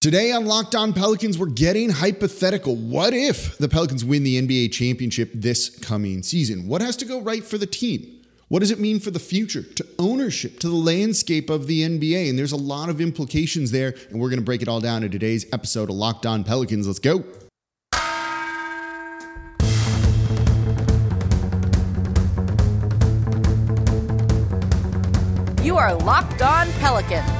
Today on Locked On Pelicans, we're getting hypothetical. What if the Pelicans win the NBA championship this coming season? What has to go right for the team? What does it mean for the future, to ownership, to the landscape of the NBA? And there's a lot of implications there, and we're going to break it all down in today's episode of Locked On Pelicans. Let's go. You are Locked On Pelicans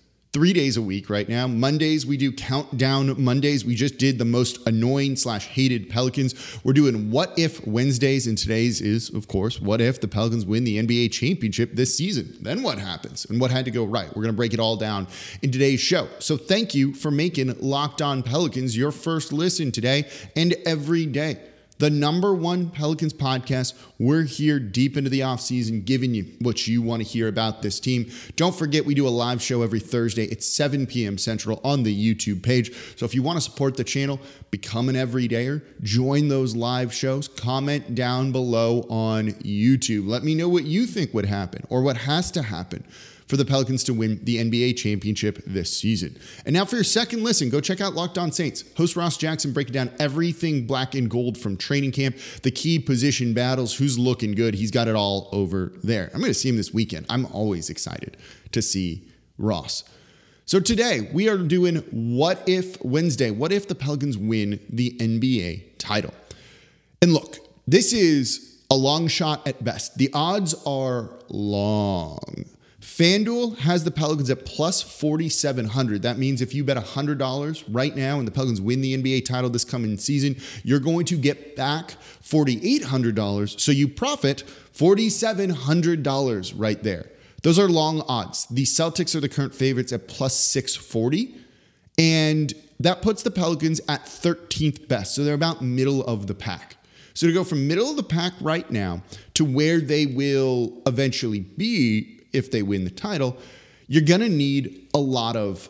three days a week right now. Mondays, we do countdown Mondays. We just did the most annoying slash hated Pelicans. We're doing what if Wednesdays, and today's is, of course, what if the Pelicans win the NBA championship this season? Then what happens and what had to go right? We're going to break it all down in today's show. So thank you for making Locked On Pelicans your first listen today and every day the number one Pelicans podcast. We're here deep into the offseason, giving you what you want to hear about this team. Don't forget, we do a live show every Thursday at 7 p.m. Central on the YouTube page. So if you want to support the channel, become an everydayer, join those live shows, comment down below on YouTube. Let me know what you think would happen or what has to happen for the Pelicans to win the NBA championship this season. And now for your second listen, go check out Locked On Saints. Host Ross Jackson breaking down everything black and gold from training camp, the key position battles, who's looking good. He's got it all over there. I'm going to see him this weekend. I'm always excited to see Ross. So today we are doing What If Wednesday. What if the Pelicans win the NBA title? And look, this is a long shot at best. The odds are long. FanDuel has the Pelicans at plus 4,700. That means if you bet $100 right now and the Pelicans win the NBA title this coming season, you're going to get back $4,800. So you profit $4,700 right there. Those are long odds. The Celtics are the current favorites at plus 640. And that puts the Pelicans at 13th best. So they're about middle of the pack. So to go from middle of the pack right now to where they will eventually be if they win the title, you're going to need a lot of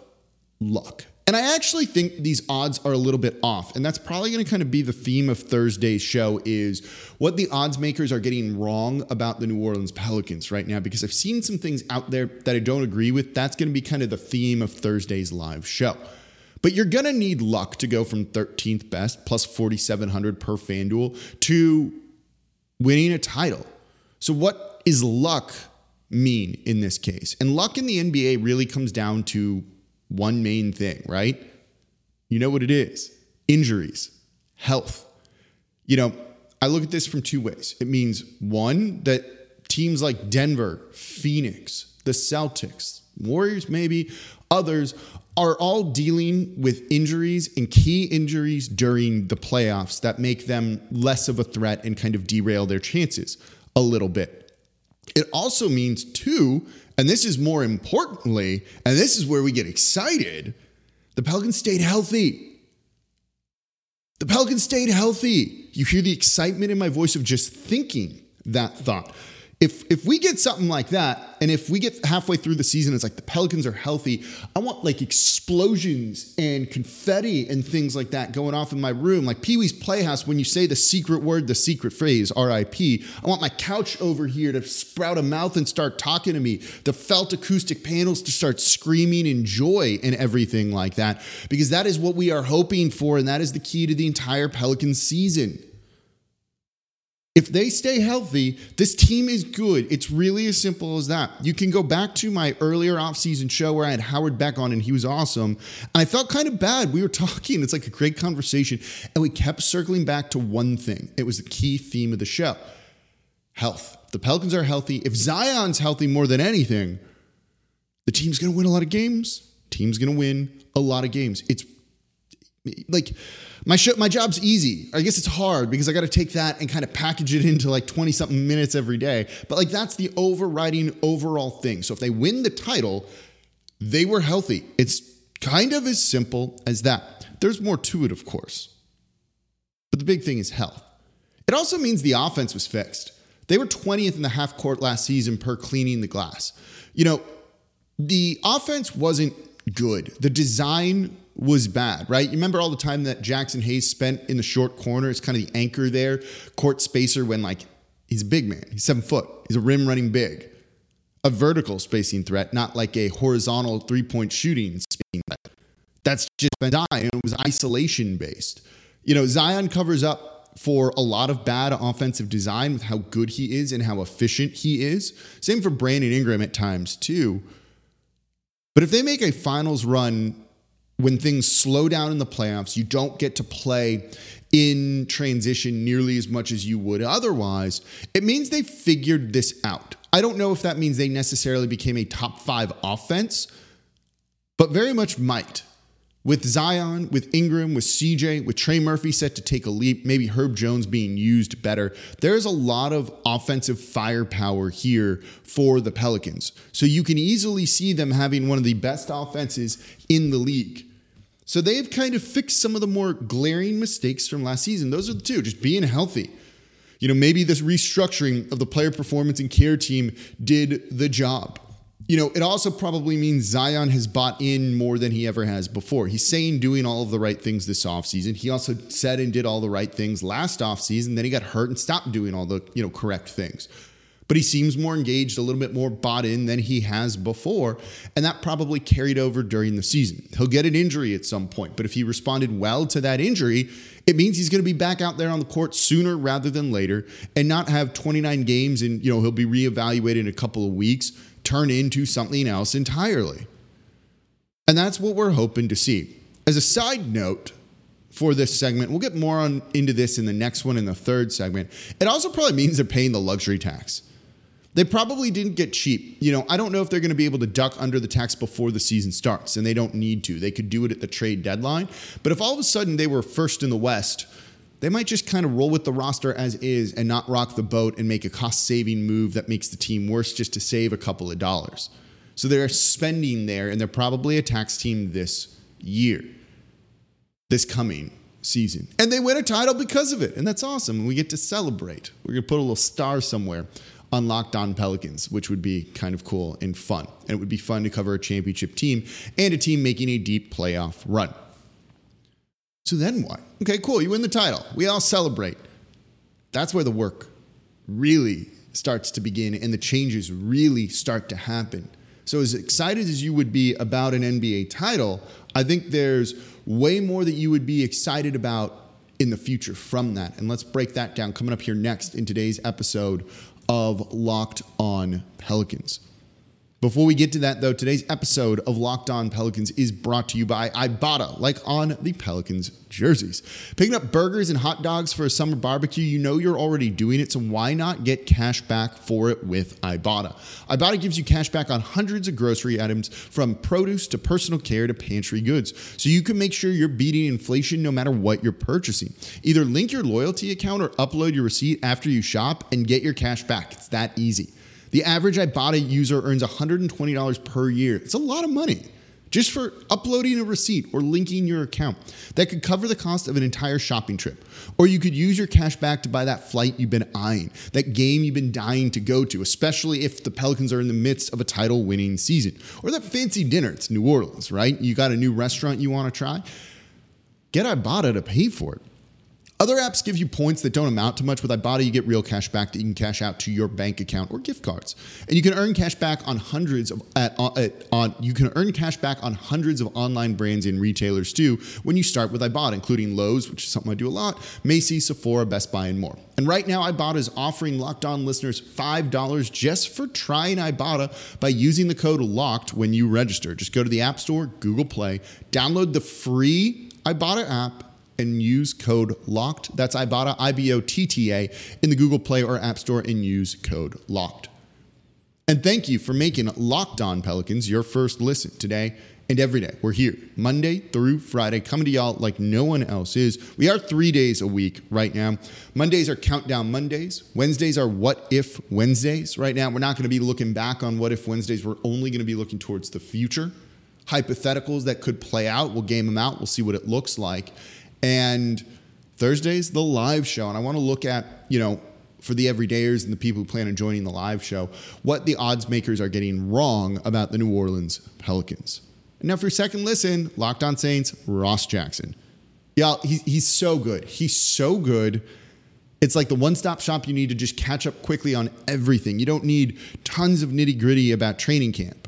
luck. And I actually think these odds are a little bit off. And that's probably going to kind of be the theme of Thursday's show is what the odds makers are getting wrong about the New Orleans Pelicans right now because I've seen some things out there that I don't agree with. That's going to be kind of the theme of Thursday's live show. But you're going to need luck to go from 13th best plus 4700 per FanDuel to winning a title. So what is luck mean in this case? And luck in the NBA really comes down to one main thing, right? You know what it is injuries, health. You know, I look at this from two ways. It means one, that teams like Denver, Phoenix, the Celtics, Warriors, maybe others are all dealing with injuries and key injuries during the playoffs that make them less of a threat and kind of derail their chances a little bit. It also means, too, and this is more importantly, and this is where we get excited, the Pelicans stayed healthy. The Pelicans stayed healthy. You hear the excitement in my voice of just thinking that thought if if we get something like that, and if we get halfway through the season, it's like the Pelicans are healthy. I want like explosions and confetti and things like that going off in my room, like Pee Wee's Playhouse. When you say the secret word, the secret phrase, R.I.P. I want my couch over here to sprout a mouth and start talking to me. The felt acoustic panels to start screaming in joy and everything like that, because that is what we are hoping for, and that is the key to the entire Pelican season. If they stay healthy, this team is good. It's really as simple as that. You can go back to my earlier offseason show where I had Howard Beck on and he was awesome. And I felt kind of bad. We were talking, it's like a great conversation. And we kept circling back to one thing. It was the key theme of the show health. The Pelicans are healthy. If Zion's healthy more than anything, the team's going to win a lot of games. Team's going to win a lot of games. It's like my my job's easy. I guess it's hard because I got to take that and kind of package it into like 20 something minutes every day. But like that's the overriding overall thing. So if they win the title, they were healthy. It's kind of as simple as that. There's more to it, of course. But the big thing is health. It also means the offense was fixed. They were 20th in the half court last season per cleaning the glass. You know, the offense wasn't good. The design was bad, right? You remember all the time that Jaxson Hayes spent in the short corner? It's kind of the anchor there, court spacer when like he's a big man. He's seven foot. He's a rim running big. A vertical spacing threat, not like a horizontal three point shooting spacing threat. That's just been dying. It was isolation based. You know, Zion covers up for a lot of bad offensive design with how good he is and how efficient he is. Same for Brandon Ingram at times, too. But if they make a finals run when things slow down in the playoffs, you don't get to play in transition nearly as much as you would otherwise, it means they figured this out. I don't know if that means they necessarily became a top five offense, but very much might. With Zion, with Ingram, with CJ, with Trey Murphy set to take a leap, maybe Herb Jones being used better, there's a lot of offensive firepower here for the Pelicans. So you can easily see them having one of the best offenses in the league. So they've kind of fixed some of the more glaring mistakes from last season. Those are the two, just being healthy. You know, maybe this restructuring of the player performance and care team did the job you know, it also probably means Zion has bought in more than he ever has before. He's saying doing all of the right things this offseason. He also said and did all the right things last offseason. Then he got hurt and stopped doing all the, you know, correct things. But he seems more engaged, a little bit more bought in than he has before. And that probably carried over during the season. He'll get an injury at some point. But if he responded well to that injury, it means he's going to be back out there on the court sooner rather than later and not have 29 games and, you know, he'll be reevaluated in a couple of weeks turn into something else entirely. And that's what we're hoping to see. As a side note for this segment, we'll get more on into this in the next one in the third segment. It also probably means they're paying the luxury tax. They probably didn't get cheap. You know, I don't know if they're going to be able to duck under the tax before the season starts, and they don't need to. They could do it at the trade deadline. But if all of a sudden they were first in the West, they might just kind of roll with the roster as is and not rock the boat and make a cost saving move that makes the team worse just to save a couple of dollars. So they're spending there, and they're probably a tax team this year, this coming season. And they win a title because of it. And that's awesome. And we get to celebrate. We're going to put a little star somewhere on On Pelicans, which would be kind of cool and fun. And it would be fun to cover a championship team and a team making a deep playoff run. So then what? Okay, cool. You win the title. We all celebrate. That's where the work really starts to begin and the changes really start to happen. So, as excited as you would be about an NBA title, I think there's way more that you would be excited about in the future from that. And let's break that down coming up here next in today's episode of Locked On Pelicans. Before we get to that, though, today's episode of Locked On Pelicans is brought to you by Ibotta, like on the Pelicans jerseys. Picking up burgers and hot dogs for a summer barbecue, you know you're already doing it, so why not get cash back for it with Ibotta? Ibotta gives you cash back on hundreds of grocery items, from produce to personal care to pantry goods, so you can make sure you're beating inflation no matter what you're purchasing. Either link your loyalty account or upload your receipt after you shop and get your cash back. It's that easy. The average Ibotta user earns $120 per year. It's a lot of money just for uploading a receipt or linking your account. That could cover the cost of an entire shopping trip. Or you could use your cash back to buy that flight you've been eyeing, that game you've been dying to go to, especially if the Pelicans are in the midst of a title winning season. Or that fancy dinner. It's New Orleans, right? You got a new restaurant you want to try? Get Ibotta to pay for it. Other apps give you points that don't amount to much. With Ibotta, you get real cash back that you can cash out to your bank account or gift cards, and you can earn cash back on hundreds of at, uh, at, on you can earn cash back on hundreds of online brands and retailers too when you start with Ibotta, including Lowe's, which is something I do a lot, Macy's, Sephora, Best Buy, and more. And right now, Ibotta is offering Locked On listeners five dollars just for trying Ibotta by using the code LOCKED when you register. Just go to the App Store, Google Play, download the free Ibotta app and use code LOCKED. That's Ibotta, I B O T T A, in the Google Play or App Store and use code LOCKED. And thank you for making Locked On Pelicans your first listen today and every day. We're here Monday through Friday, coming to y'all like no one else is. We are three days a week right now. Mondays are countdown Mondays. Wednesdays are what if Wednesdays. Right now, we're not going to be looking back on what if Wednesdays. We're only going to be looking towards the future. Hypotheticals that could play out, we'll game them out. We'll see what it looks like. And Thursday's the live show. And I want to look at, you know, for the everydayers and the people who plan on joining the live show, what the odds makers are getting wrong about the New Orleans Pelicans. And now for your second listen, Locked On Saints, Ross Jackson. Y'all, he's, he's so good. He's so good. It's like the one stop shop you need to just catch up quickly on everything. You don't need tons of nitty gritty about training camp.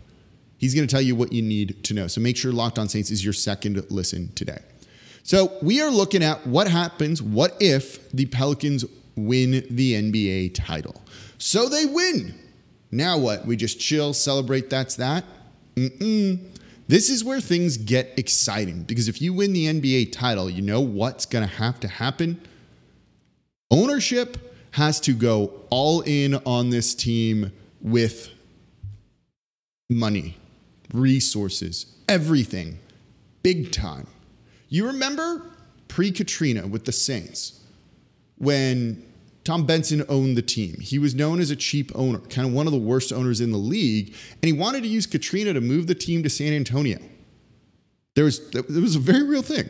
He's going to tell you what you need to know. So make sure Locked On Saints is your second listen today. So we are looking at what happens, what if the Pelicans win the NBA title. So they win. Now what? We just chill, celebrate, that's that? Mm-mm. This is where things get exciting because if you win the NBA title, you know what's going to have to happen? Ownership has to go all in on this team with money, resources, everything, big time. You remember pre Katrina with the Saints when Tom Benson owned the team. He was known as a cheap owner, kind of one of the worst owners in the league, and he wanted to use Katrina to move the team to San Antonio. There was it was a very real thing.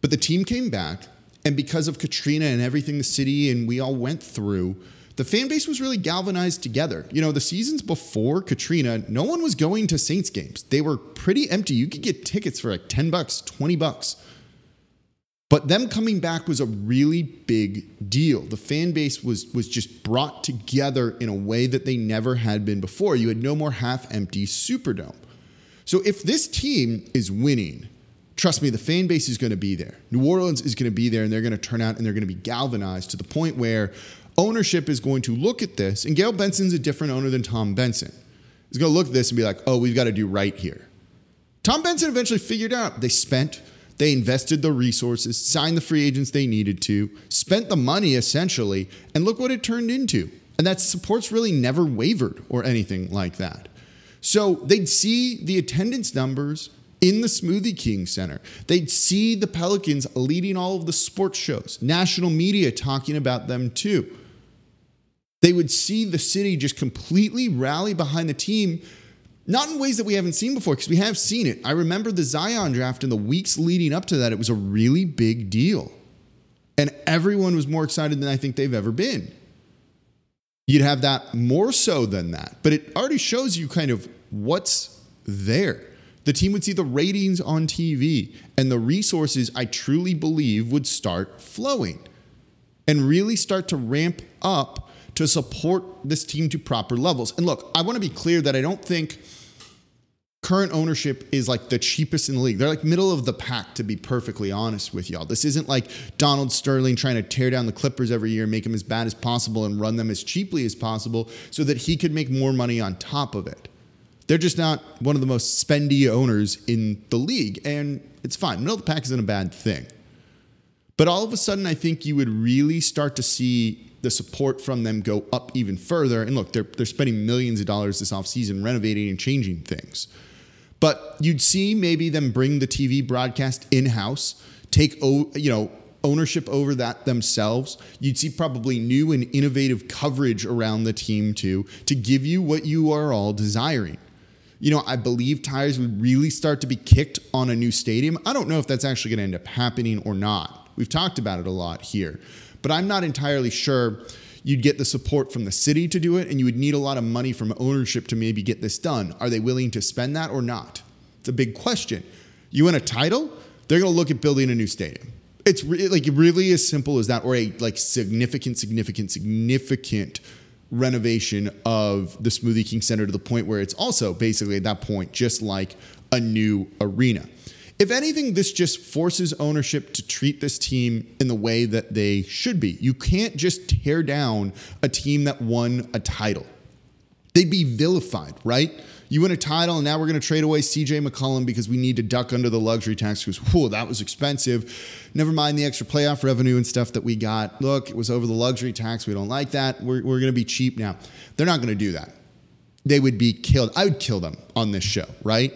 But the team came back, and because of Katrina and everything the city and we all went through, the fan base was really galvanized together. You know, the seasons before Katrina, no one was going to Saints games. They were pretty empty. You could get tickets for like 10 bucks, 20 bucks. But them coming back was a really big deal. The fan base was was just brought together in a way that they never had been before. You had no more half-empty Superdome. So if this team is winning, trust me, the fan base is going to be there. New Orleans is going to be there and they're going to turn out and they're going to be galvanized to the point where ownership is going to look at this, and Gayle Benson's a different owner than Tom Benson. He's going to look at this and be like, oh, we've got to do right here. Tom Benson eventually figured out they spent, they invested the resources, signed the free agents they needed to, spent the money essentially, and look what it turned into. And that support's really never wavered or anything like that. So they'd see the attendance numbers in the Smoothie King Center. They'd see the Pelicans leading all of the sports shows, national media talking about them too. They would see the city just completely rally behind the team, not in ways that we haven't seen before, because we have seen it. I remember the Zion draft in the weeks leading up to that, it was a really big deal. And everyone was more excited than I think they've ever been. You'd have that more so than that, but it already shows you kind of what's there. The team would see the ratings on TV and the resources I truly believe would start flowing and really start to ramp up to support this team to proper levels. And look, I want to be clear that I don't think current ownership is like the cheapest in the league. They're like middle of the pack, to be perfectly honest with y'all. This isn't like Donald Sterling trying to tear down the Clippers every year, make them as bad as possible, and run them as cheaply as possible so that he could make more money on top of it. They're just not one of the most spendy owners in the league, and it's fine. Middle of the pack isn't a bad thing. But all of a sudden, I think you would really start to see the support from them go up even further. And look, they're, they're spending millions of dollars this offseason renovating and changing things. But you'd see maybe them bring the TV broadcast in house, take you know ownership over that themselves. You'd see probably new and innovative coverage around the team too to give you what you are all desiring. You know, I believe tires would really start to be kicked on a new stadium. I don't know if that's actually going to end up happening or not. We've talked about it a lot here but I'm not entirely sure you'd get the support from the city to do it, and you would need a lot of money from ownership to maybe get this done. Are they willing to spend that or not? It's a big question. You win a title, they're going to look at building a new stadium. It's re- like really as simple as that, or a like significant, significant, significant renovation of the Smoothie King Center to the point where it's also basically at that point just like a new arena. If anything, this just forces ownership to treat this team in the way that they should be. You can't just tear down a team that won a title. They'd be vilified, right? You win a title, and now we're going to trade away CJ McCollum because we need to duck under the luxury tax because, whoa, that was expensive. Never mind the extra playoff revenue and stuff that we got. Look, it was over the luxury tax. We don't like that. We're, we're going to be cheap now. They're not going to do that. They would be killed. I would kill them on this show, right?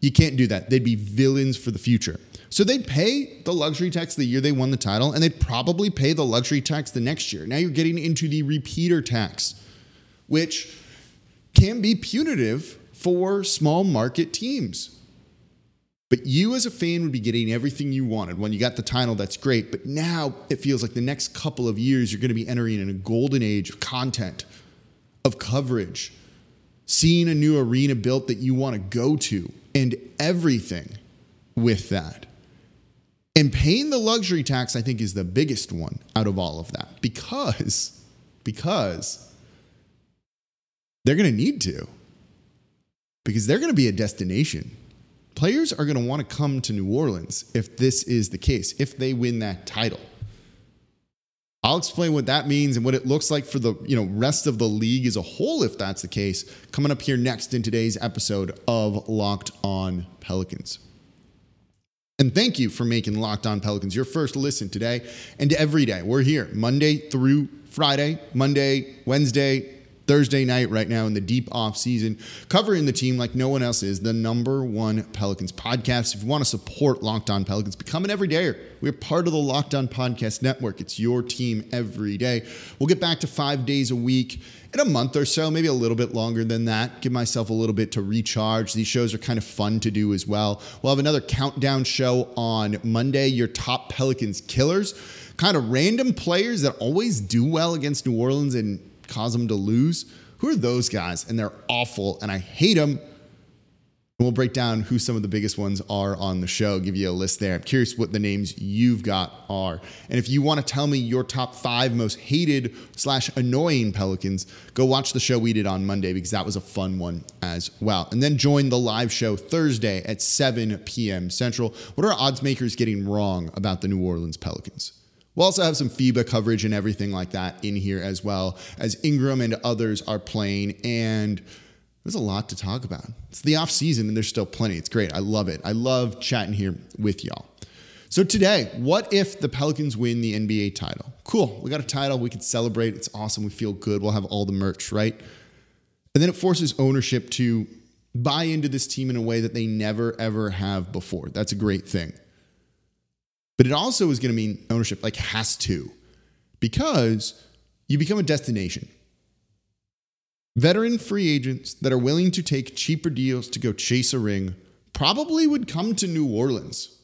You can't do that. They'd be villains for the future. So they'd pay the luxury tax the year they won the title, and they'd probably pay the luxury tax the next year. Now you're getting into the repeater tax, which can be punitive for small market teams. But you as a fan would be getting everything you wanted. When you got the title, that's great. But now it feels like the next couple of years, you're going to be entering in a golden age of content, of coverage, seeing a new arena built that you want to go to, and everything with that. And paying the luxury tax, I think, is the biggest one out of all of that because, because they're going to need to, because they're going to be a destination. Players are going to want to come to New Orleans if this is the case, if they win that title. I'll explain what that means and what it looks like for the you know rest of the league as a whole if that's the case coming up here next in today's episode of Locked On Pelicans. And thank you for making Locked On Pelicans your first listen today and every day. We're here Monday through Friday, Monday, Wednesday, Thursday night right now in the deep off season, covering the team like no one else is, the number one Pelicans podcast. If you want to support Locked On Pelicans, become an everydayer. We're part of the Locked On Podcast Network. It's your team every day. We'll get back to five days a week in a month or so, maybe a little bit longer than that. Give myself a little bit to recharge. These shows are kind of fun to do as well. We'll have another countdown show on Monday, your top Pelicans killers. Kind of random players that always do well against New Orleans and cause them to lose. Who are those guys? And they're awful, and I hate them. And we'll break down who some of the biggest ones are on the show, give you a list there. I'm curious what the names you've got are. And if you want to tell me your top five most hated slash annoying Pelicans, go watch the show we did on Monday because that was a fun one as well. And then join the live show Thursday at 7 p.m. Central. What are odds makers getting wrong about the New Orleans Pelicans? We'll also have some FIBA coverage and everything like that in here as well as Ingram and others are playing. And there's a lot to talk about. It's the off season and there's still plenty. It's great. I love it. I love chatting here with y'all. So today, what if the Pelicans win the NBA title? Cool. We got a title. We can celebrate. It's awesome. We feel good. We'll have all the merch, right? And then it forces ownership to buy into this team in a way that they never ever have before. That's a great thing. But it also is going to mean ownership like has to because you become a destination. Veteran free agents that are willing to take cheaper deals to go chase a ring probably would come to New Orleans.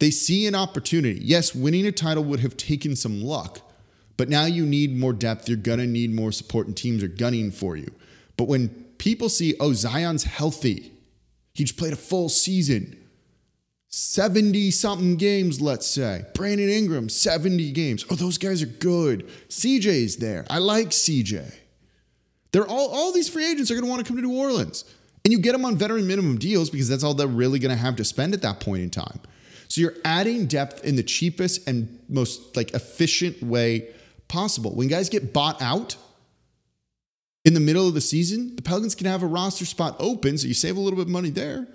They see an opportunity. Yes, winning a title would have taken some luck, but now you need more depth. You're going to need more support, and teams are gunning for you. But when people see, oh, Zion's healthy, he just played a full season, 70 something games, let's say. Brandon Ingram, 70 games. Oh, those guys are good. CJ's there. I like CJ. They're all all these free agents are going to want to come to New Orleans. And you get them on veteran minimum deals because that's all they're really going to have to spend at that point in time. So you're adding depth in the cheapest and most like efficient way possible. When guys get bought out in the middle of the season, the Pelicans can have a roster spot open so you save a little bit of money there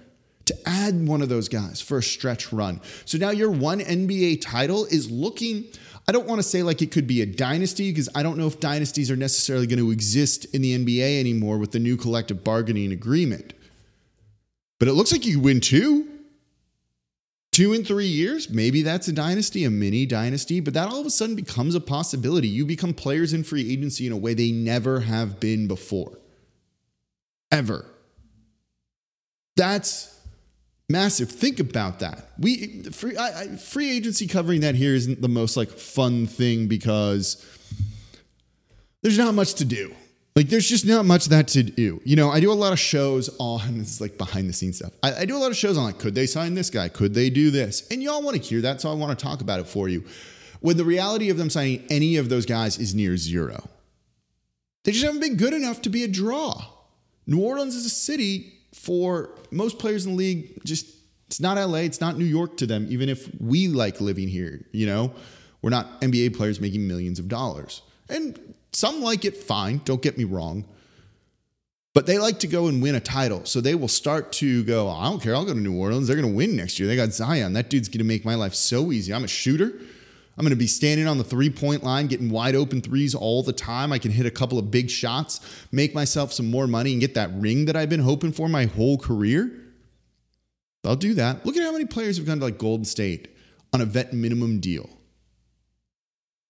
to add one of those guys for a stretch run. So now your one NBA title is looking, I don't want to say like it could be a dynasty because I don't know if dynasties are necessarily going to exist in the NBA anymore with the new collective bargaining agreement. But it looks like you win two. Two in three years, maybe that's a dynasty, a mini dynasty, but that all of a sudden becomes a possibility. You become players in free agency in a way they never have been before. Ever. That's massive. Think about that. We free I, I, free agency covering that here isn't the most like fun thing because there's not much to do. Like there's just not much that to do. You know, I do a lot of shows on like behind the scenes stuff. I, I do a lot of shows on like, could they sign this guy? Could they do this? And y'all want to hear that, so I want to talk about it for you. When the reality of them signing any of those guys is near zero. They just haven't been good enough to be a draw. New Orleans is a city for most players in the league, just it's not LA, it's not New York to them, even if we like living here, you know? We're not NBA players making millions of dollars. And some like it fine, don't get me wrong. But they like to go and win a title. So they will start to go, I don't care, I'll go to New Orleans. They're going to win next year. They got Zion. That dude's going to make my life so easy. I'm a shooter. I'm going to be standing on the three point line, getting wide open threes all the time. I can hit a couple of big shots, make myself some more money, and get that ring that I've been hoping for my whole career. I'll do that. Look at how many players have gone to like Golden State on a vet minimum deal.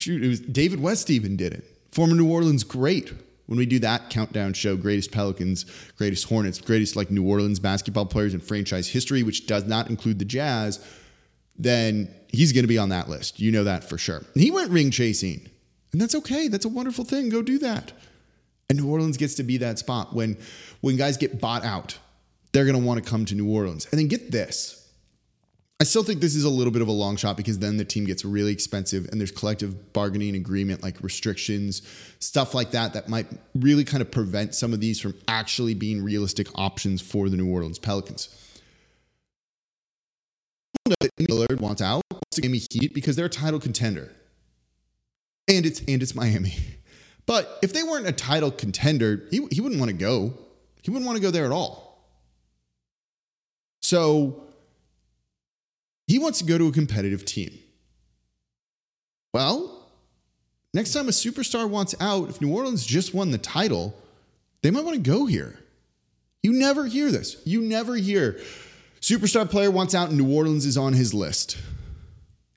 Shoot, it was David West even did it. Former New Orleans great. When we do that countdown show, greatest Pelicans, greatest Hornets, greatest like New Orleans basketball players in franchise history, which does not include the Jazz, then he's going to be on that list. You know that for sure. He went ring chasing, and that's okay. That's a wonderful thing. Go do that. And New Orleans gets to be that spot when when guys get bought out, they're going to want to come to New Orleans. And then get this. I still think this is a little bit of a long shot because then the team gets really expensive and there's collective bargaining agreement like restrictions, stuff like that that might really kind of prevent some of these from actually being realistic options for the New Orleans Pelicans. Lillard wants out, wants to Miami Heat because they're a title contender. And it's and it's Miami. But if they weren't a title contender, he, he wouldn't want to go. He wouldn't want to go there at all. So he wants to go to a competitive team. Well, next time a superstar wants out, if New Orleans just won the title, they might want to go here. You never hear this. You never hear superstar player wants out and New Orleans is on his list.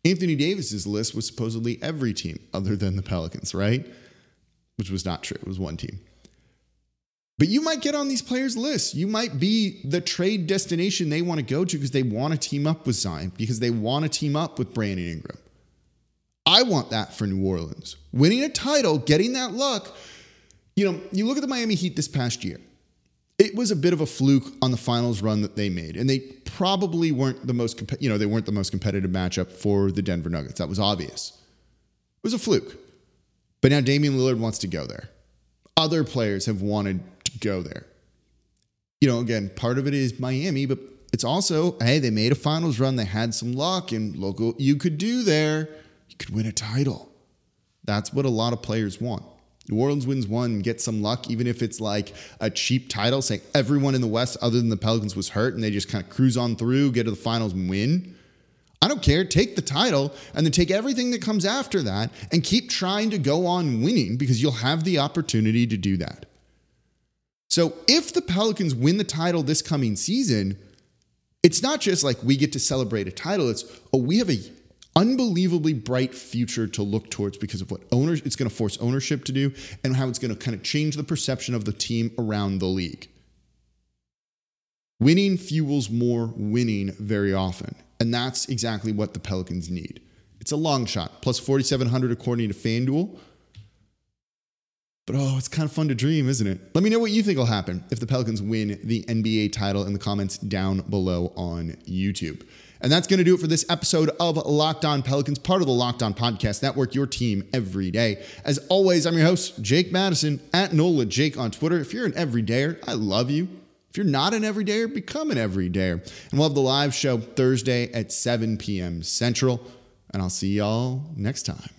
Anthony Davis's list was supposedly every team other than the Pelicans, right? Which was not true. It was one team. But you might get on these players' lists. You might be the trade destination they want to go to because they want to team up with Zion, because they want to team up with Brandon Ingram. I want that for New Orleans. Winning a title, getting that luck. You know, you look at the Miami Heat this past year. It was a bit of a fluke on the finals run that they made, and they probably weren't the most, you know, they weren't the most competitive matchup for the Denver Nuggets. That was obvious. It was a fluke. But now Damian Lillard wants to go there. Other players have wanted to go there. You know, again, part of it is Miami, but it's also, hey, they made a finals run. They had some luck, and local, you could do there. You could win a title. That's what a lot of players want. New Orleans wins one, get some luck, even if it's like a cheap title, saying everyone in the West other than the Pelicans was hurt and they just kind of cruise on through, get to the finals and win. I don't care. Take the title and then take everything that comes after that and keep trying to go on winning because you'll have the opportunity to do that. So if the Pelicans win the title this coming season, it's not just like we get to celebrate a title. It's oh, we have a unbelievably bright future to look towards because of what owners it's going to force ownership to do and how it's going to kind of change the perception of the team around the league. Winning fuels more winning very often. And that's exactly what the Pelicans need. It's a long shot, plus 4,700 according to FanDuel. But oh, it's kind of fun to dream, isn't it? Let me know what you think will happen if the Pelicans win the NBA title in the comments down below on YouTube. And that's going to do it for this episode of Locked On Pelicans, part of the Locked On Podcast Network, your team every day. As always, I'm your host, Jake Madison, at NOLA Jake on Twitter. If you're an everydayer, I love you. If you're not an everydayer, become an everydayer. And we'll have the live show Thursday at 7 p.m. Central. And I'll see y'all next time.